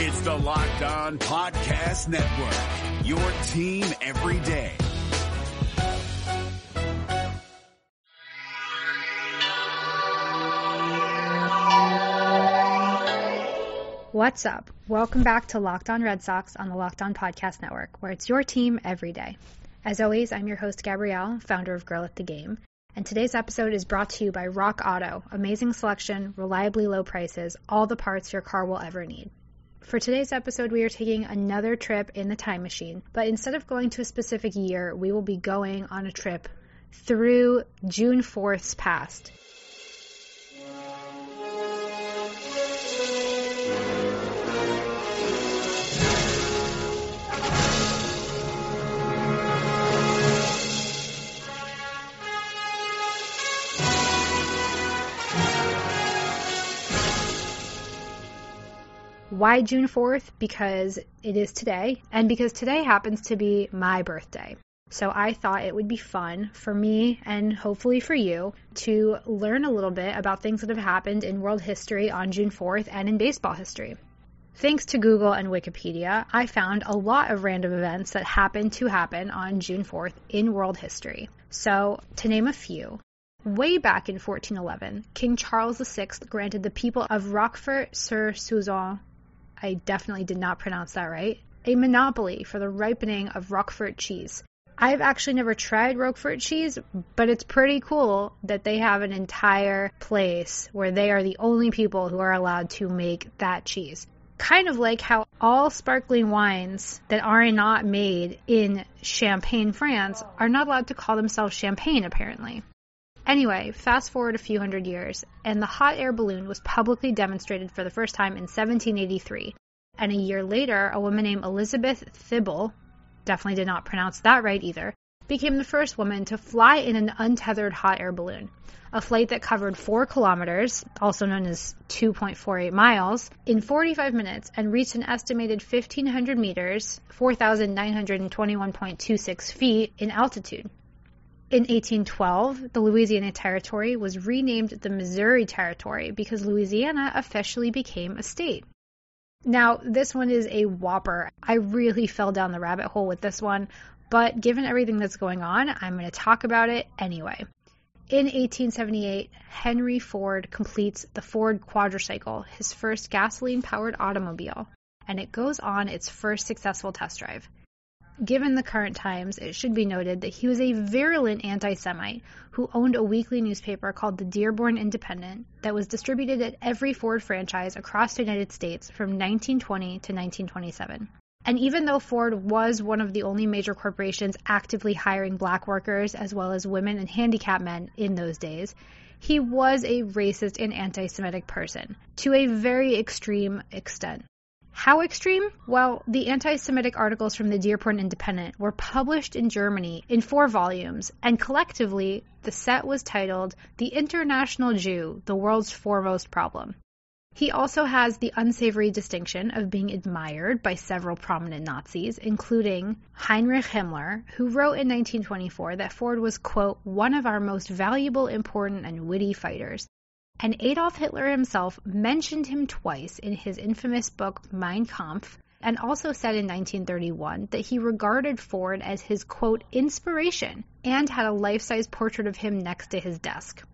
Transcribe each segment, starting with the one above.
It's the Locked On Podcast Network, your team every day. What's up? Welcome back to Locked On Red Sox on the Locked On Podcast Network, where it's your team every day. As always, I'm your host, Gabrielle, founder of Girl at the Game. And today's episode is brought to you by Rock Auto. Amazing selection, reliably low prices, all the parts your car will ever need. For today's episode, we are taking another trip in the time machine, but instead of going to a specific year, we will be going on a trip through June 4th's past. Why June 4th? Because it is today, and because today happens to be my birthday. So I thought it would be fun for me and hopefully for you to learn a little bit about things that have happened in world history on June 4th and in baseball history. Thanks to Google and Wikipedia, I found a lot of random events that happened to happen on June 4th in world history. So, to name a few, Way back in 1411, King Charles VI granted the people of Roquefort-sur-Soulzon I definitely did not pronounce that right, a monopoly for the ripening of Roquefort cheese. I've actually never tried Roquefort cheese, but it's pretty cool that they have an entire place where they are the only people who are allowed to make that cheese. Kind of like how all sparkling wines that are not made in Champagne, France, are not allowed to call themselves champagne, apparently. Anyway, fast forward a few hundred years, and the hot air balloon was publicly demonstrated for the first time in 1783. And a year later, a woman named Elizabeth Thible, definitely did not pronounce that right either, became the first woman to fly in an untethered hot air balloon. A flight that covered 4 kilometers, also known as 2.48 miles, in 45 minutes and reached an estimated 1,500 meters, 4,921.26 feet in altitude. In 1812, the Louisiana Territory was renamed the Missouri Territory because Louisiana officially became a state. Now, this one is a whopper. I really fell down the rabbit hole with this one, but given everything that's going on, I'm going to talk about it anyway. In 1878, Henry Ford completes the Ford Quadricycle, his first gasoline powered automobile, and it goes on its first successful test drive. Given the current times, it should be noted that he was a virulent anti Semite who owned a weekly newspaper called the Dearborn Independent that was distributed at every Ford franchise across the United States from 1920 to 1927. And even though Ford was one of the only major corporations actively hiring black workers as well as women and handicapped men in those days, he was a racist and anti Semitic person to a very extreme extent. How extreme? Well, the anti Semitic articles from the Dearborn Independent were published in Germany in four volumes, and collectively, the set was titled The International Jew, the World's Foremost Problem. He also has the unsavory distinction of being admired by several prominent Nazis, including Heinrich Himmler, who wrote in 1924 that Ford was, quote, one of our most valuable, important, and witty fighters, and Adolf Hitler himself mentioned him twice in his infamous book Mein Kampf, and also said in 1931 that he regarded Ford as his quote inspiration and had a life size portrait of him next to his desk.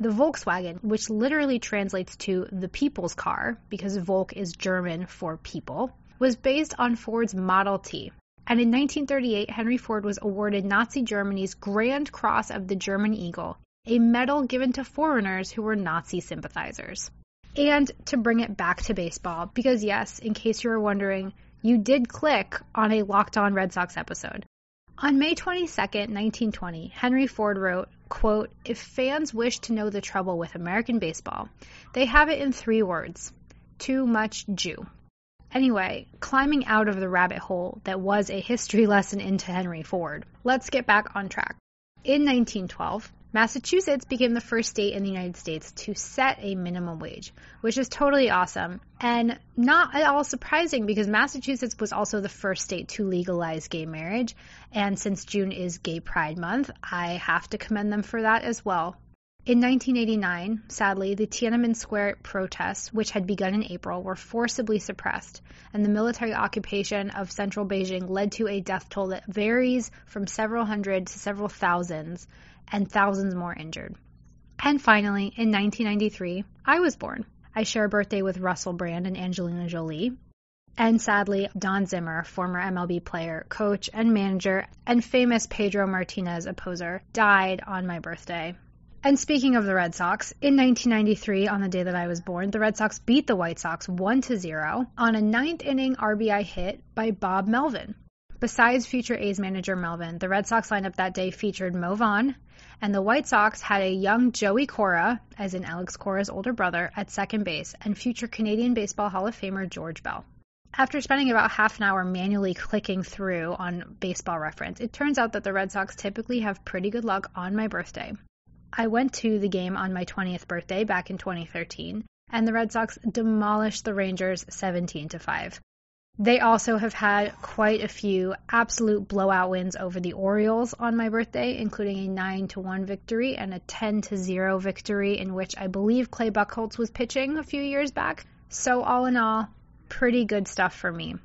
The Volkswagen, which literally translates to the people's car, because Volk is German for people, was based on Ford's Model T. And in 1938, Henry Ford was awarded Nazi Germany's Grand Cross of the German Eagle a medal given to foreigners who were Nazi sympathizers. And to bring it back to baseball, because yes, in case you were wondering, you did click on a Locked On Red Sox episode. On May 22, 1920, Henry Ford wrote, quote, If fans wish to know the trouble with American baseball, they have it in three words too much Jew. Anyway, climbing out of the rabbit hole that was a history lesson into Henry Ford, let's get back on track. In 1912, Massachusetts became the first state in the United States to set a minimum wage, which is totally awesome and not at all surprising because Massachusetts was also the first state to legalize gay marriage. And since June is Gay Pride Month, I have to commend them for that as well. In 1989, sadly, the Tiananmen Square protests, which had begun in April, were forcibly suppressed, and the military occupation of central Beijing led to a death toll that varies from several hundred to several thousands, and thousands more injured. And finally, in 1993, I was born. I share a birthday with Russell Brand and Angelina Jolie. And sadly, Don Zimmer, former MLB player, coach, and manager, and famous Pedro Martinez opposer, died on my birthday. And speaking of the Red Sox, in 1993, on the day that I was born, the Red Sox beat the White Sox 1 to 0 on a ninth inning RBI hit by Bob Melvin. Besides future A's manager Melvin, the Red Sox lineup that day featured Mo Vaughn, and the White Sox had a young Joey Cora, as in Alex Cora's older brother, at second base, and future Canadian Baseball Hall of Famer George Bell. After spending about half an hour manually clicking through on baseball reference, it turns out that the Red Sox typically have pretty good luck on my birthday. I went to the game on my 20th birthday back in 2013, and the Red Sox demolished the Rangers 17 to 5. They also have had quite a few absolute blowout wins over the Orioles on my birthday, including a 9 to 1 victory and a 10 to 0 victory in which I believe Clay Buchholz was pitching a few years back. So all in all, pretty good stuff for me.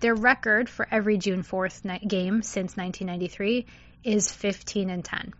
Their record for every June 4th game since 1993 is 15 and 10.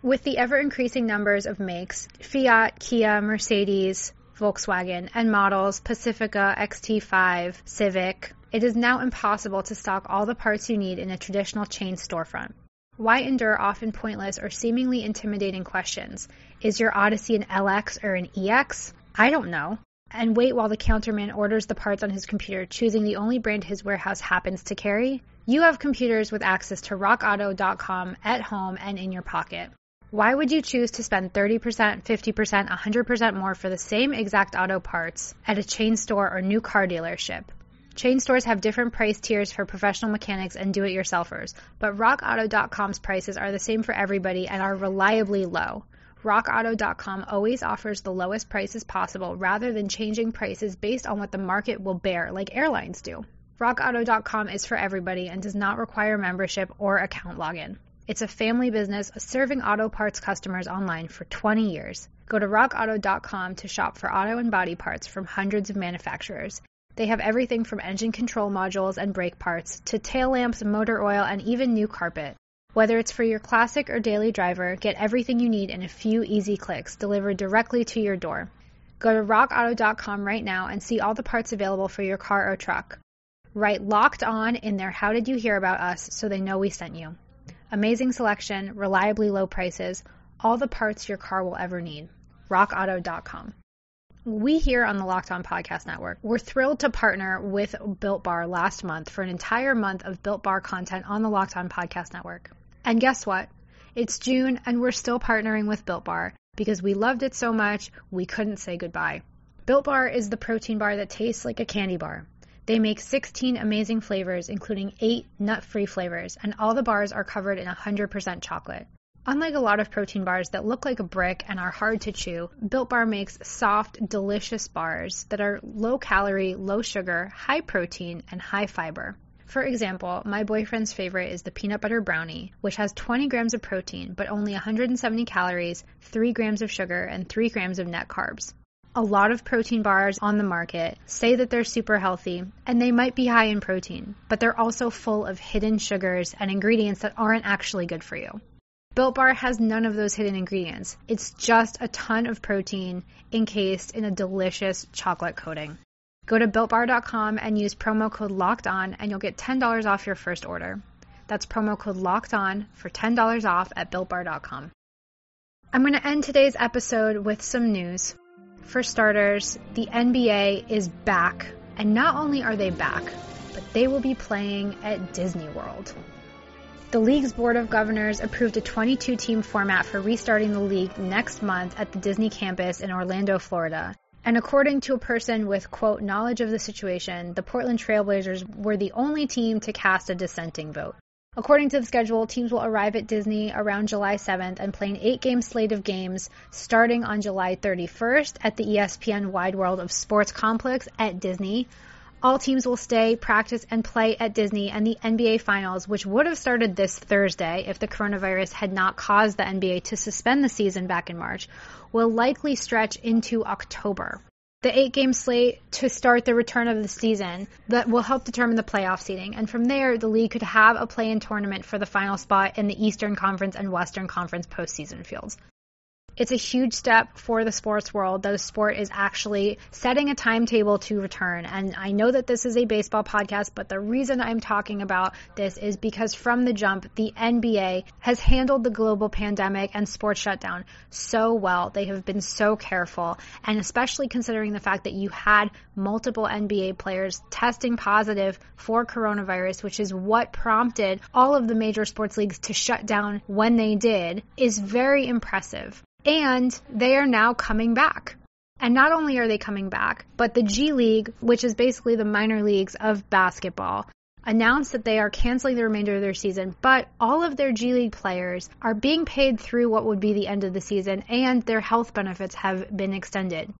With the ever increasing numbers of makes, Fiat, Kia, Mercedes, Volkswagen, and models Pacifica, XT5, Civic, it is now impossible to stock all the parts you need in a traditional chain storefront. Why endure often pointless or seemingly intimidating questions? Is your Odyssey an LX or an EX? I don't know. And wait while the counterman orders the parts on his computer, choosing the only brand his warehouse happens to carry? You have computers with access to rockauto.com at home and in your pocket. Why would you choose to spend 30%, 50%, 100% more for the same exact auto parts at a chain store or new car dealership? Chain stores have different price tiers for professional mechanics and do it yourselfers, but RockAuto.com's prices are the same for everybody and are reliably low. RockAuto.com always offers the lowest prices possible rather than changing prices based on what the market will bear, like airlines do. RockAuto.com is for everybody and does not require membership or account login. It's a family business serving auto parts customers online for 20 years. Go to rockauto.com to shop for auto and body parts from hundreds of manufacturers. They have everything from engine control modules and brake parts to tail lamps, motor oil, and even new carpet. Whether it's for your classic or daily driver, get everything you need in a few easy clicks delivered directly to your door. Go to rockauto.com right now and see all the parts available for your car or truck. Write locked on in their How Did You Hear About Us so they know we sent you. Amazing selection, reliably low prices, all the parts your car will ever need. RockAuto.com. We here on the Locked On Podcast Network were thrilled to partner with Built Bar last month for an entire month of Built Bar content on the Locked On Podcast Network. And guess what? It's June and we're still partnering with Built Bar because we loved it so much we couldn't say goodbye. Built Bar is the protein bar that tastes like a candy bar. They make 16 amazing flavors, including 8 nut free flavors, and all the bars are covered in 100% chocolate. Unlike a lot of protein bars that look like a brick and are hard to chew, Built Bar makes soft, delicious bars that are low calorie, low sugar, high protein, and high fiber. For example, my boyfriend's favorite is the peanut butter brownie, which has 20 grams of protein but only 170 calories, 3 grams of sugar, and 3 grams of net carbs a lot of protein bars on the market say that they're super healthy and they might be high in protein, but they're also full of hidden sugars and ingredients that aren't actually good for you. Built Bar has none of those hidden ingredients. It's just a ton of protein encased in a delicious chocolate coating. Go to builtbar.com and use promo code locked on and you'll get $10 off your first order. That's promo code locked on for $10 off at builtbar.com. I'm going to end today's episode with some news. For starters, the NBA is back, and not only are they back, but they will be playing at Disney World. The league's Board of Governors approved a 22 team format for restarting the league next month at the Disney campus in Orlando, Florida. And according to a person with, quote, knowledge of the situation, the Portland Trailblazers were the only team to cast a dissenting vote. According to the schedule, teams will arrive at Disney around July 7th and play an eight game slate of games starting on July 31st at the ESPN Wide World of Sports Complex at Disney, All teams will stay, practice, and play at Disney, and the NBA Finals, which would have started this Thursday if the coronavirus had not caused the NBA to suspend the season back in March, will likely stretch into October. The eight game slate to start the return of the season that will help determine the playoff seeding. And from there, the league could have a play in tournament for the final spot in the Eastern Conference and Western Conference postseason fields it's a huge step for the sports world a sport is actually setting a timetable to return. And I know that this is a baseball podcast, but the reason I'm talking about this is because from the jump, the NBA has handled the global pandemic and sports shutdown so well. They have been so careful. And especially considering the fact that you had multiple NBA players testing positive for coronavirus, which is what prompted all of the major sports leagues to shut down when they did, is very impressive. And they are now coming back. And not only are they coming back, but the G League, which is basically the minor leagues of basketball, announced that they are canceling the remainder of their season, but all of their G League players are being paid through what would be the end of the season, and their health benefits have been extended.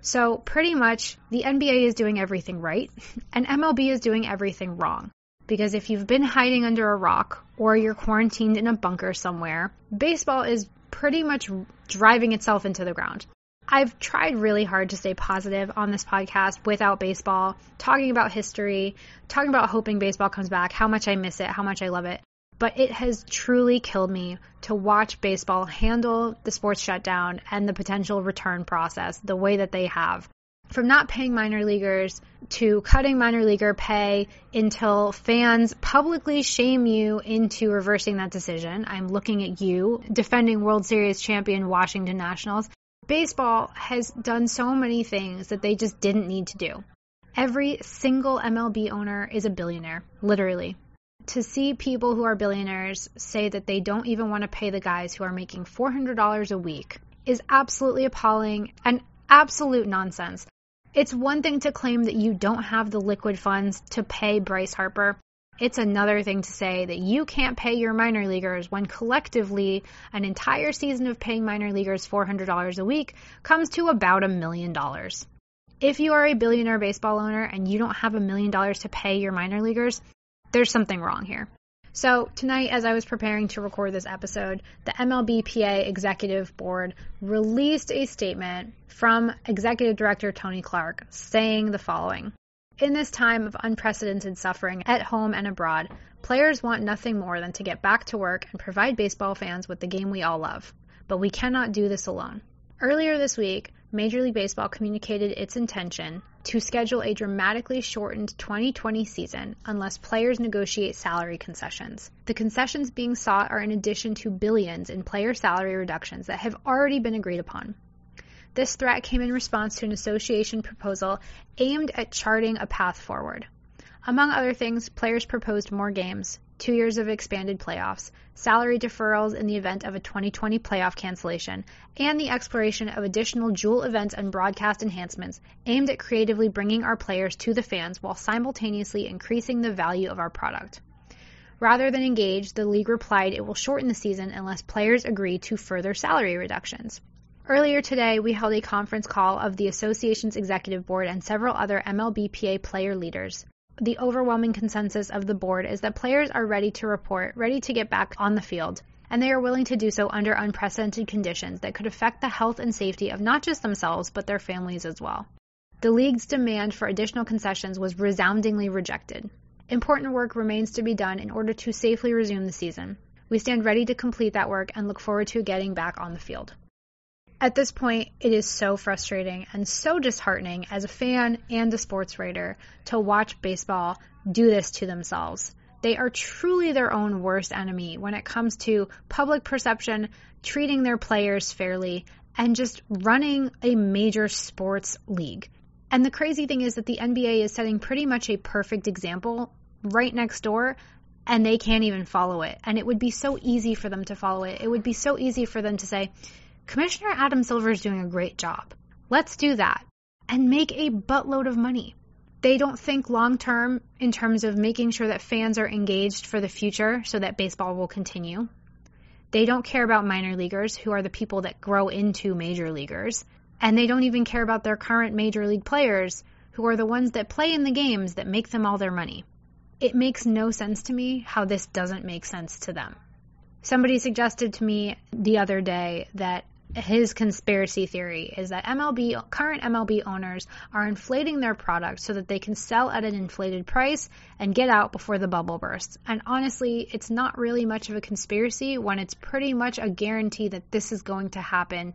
So, pretty much, the NBA is doing everything right, and MLB is doing everything wrong. Because if you've been hiding under a rock or you're quarantined in a bunker somewhere, baseball is pretty much driving itself into the ground. I've tried really hard to stay positive on this podcast without baseball, talking about history, talking about hoping baseball comes back, how much I miss it, how much I love it. But it has truly killed me to watch baseball handle the sports shutdown and the potential return process the way that they have from not paying minor leaguers to cutting minor leaguer pay until fans publicly shame you into reversing that decision. I'm looking at you, defending World Series champion Washington Nationals. Baseball has done so many things that they just didn't need to do. Every single MLB owner is a billionaire, literally. To see people who are billionaires say that they don't even want to pay the guys who are making $400 a week is absolutely appalling and absolute nonsense. It's one thing to claim that you don't have the liquid funds to pay Bryce Harper. It's another thing to say that you can't pay your minor leaguers when collectively an entire season of paying minor leaguers $400 a week comes to about a million dollars. If you are a billionaire baseball owner and you don't have a million dollars to pay your minor leaguers, there's something wrong here. So, tonight, as I was preparing to record this episode, the MLBPA Executive Board released a statement from Executive Director Tony Clark saying the following In this time of unprecedented suffering at home and abroad, players want nothing more than to get back to work and provide baseball fans with the game we all love. But we cannot do this alone. Earlier this week, Major League Baseball communicated its intention to schedule a dramatically shortened 2020 season unless players negotiate salary concessions. The concessions being sought are in addition to billions in player salary reductions that have already been agreed upon. This threat came in response to an association proposal aimed at charting a path forward. Among other things, players proposed more games, two years of expanded playoffs, salary deferrals in the event of a 2020 playoff cancellation, and the exploration of additional jewel events and broadcast enhancements aimed at creatively bringing our players to the fans while simultaneously increasing the value of our product. Rather than engage, the league replied it will shorten the season unless players agree to further salary reductions. Earlier today, we held a conference call of the association's executive board and several other MLBPA player leaders the overwhelming consensus of the board is that players are ready to report, ready to get back on the field, and they are willing to do so under unprecedented conditions that could affect the health and safety of not just themselves, but their families as well. The league's demand for additional concessions was resoundingly rejected. Important work remains to be done in order to safely resume the season. We stand ready to complete that work and look forward to getting back on the field. At this point, it is so frustrating and so disheartening as a fan and a sports writer to watch baseball do this to themselves. They are truly their own worst enemy when it comes to public perception, treating their players fairly, and just running a major sports league. And the crazy thing is that the NBA is setting pretty much a perfect example right next door and they can't even follow it. And it would be so easy for them to follow it. It would be so easy for them to say, Commissioner Adam Silver is doing a great job. Let's do that and make a buttload of money. They don't think long term in terms of making sure that fans are engaged for the future so that baseball will continue. They don't care about minor leaguers, who are the people that grow into major leaguers. And they don't even care about their current major league players, who are the ones that play in the games that make them all their money. It makes no sense to me how this doesn't make sense to them. Somebody suggested to me the other day that his conspiracy theory is that MLB current MLB owners are inflating their product so that they can sell at an inflated price and get out before the bubble bursts. And honestly, it's not really much of a conspiracy when it's pretty much a guarantee that this is going to happen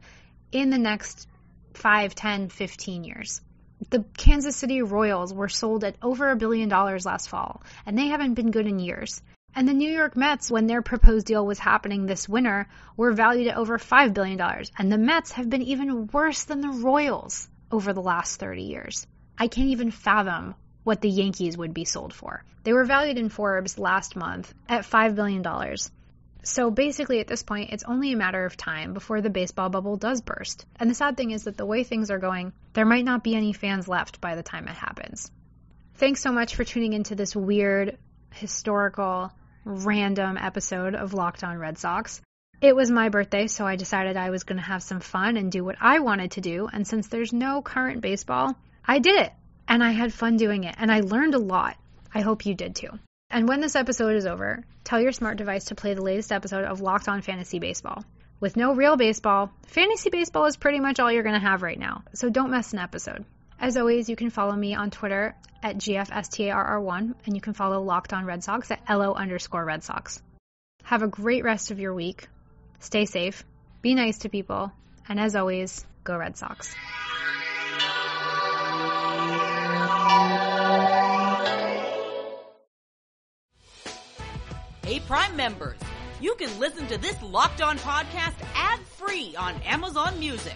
in the next 5, 10, 15 years. The Kansas City Royals were sold at over a billion dollars last fall, and they haven't been good in years. And the New York Mets, when their proposed deal was happening this winter, were valued at over $5 billion. And the Mets have been even worse than the Royals over the last 30 years. I can't even fathom what the Yankees would be sold for. They were valued in Forbes last month at $5 billion. So basically, at this point, it's only a matter of time before the baseball bubble does burst. And the sad thing is that the way things are going, there might not be any fans left by the time it happens. Thanks so much for tuning into this weird, historical, random episode of Locked On Red Sox. It was my birthday, so I decided I was going to have some fun and do what I wanted to do. And since there's no current baseball, I did it. And I had fun doing it. And I learned a lot. I hope you did too. And when this episode is over, tell your smart device to play the latest episode of Locked On Fantasy Baseball. With no real baseball, fantasy baseball is pretty much all you're going to have right now. So don't miss an episode. As always, you can follow me on Twitter at GFSTARR1, and you can follow Locked On Red Sox at LO underscore Red Sox. Have a great rest of your week. Stay safe, be nice to people, and as always, go Red Sox. Hey, Prime members, you can listen to this Locked On podcast ad free on Amazon Music.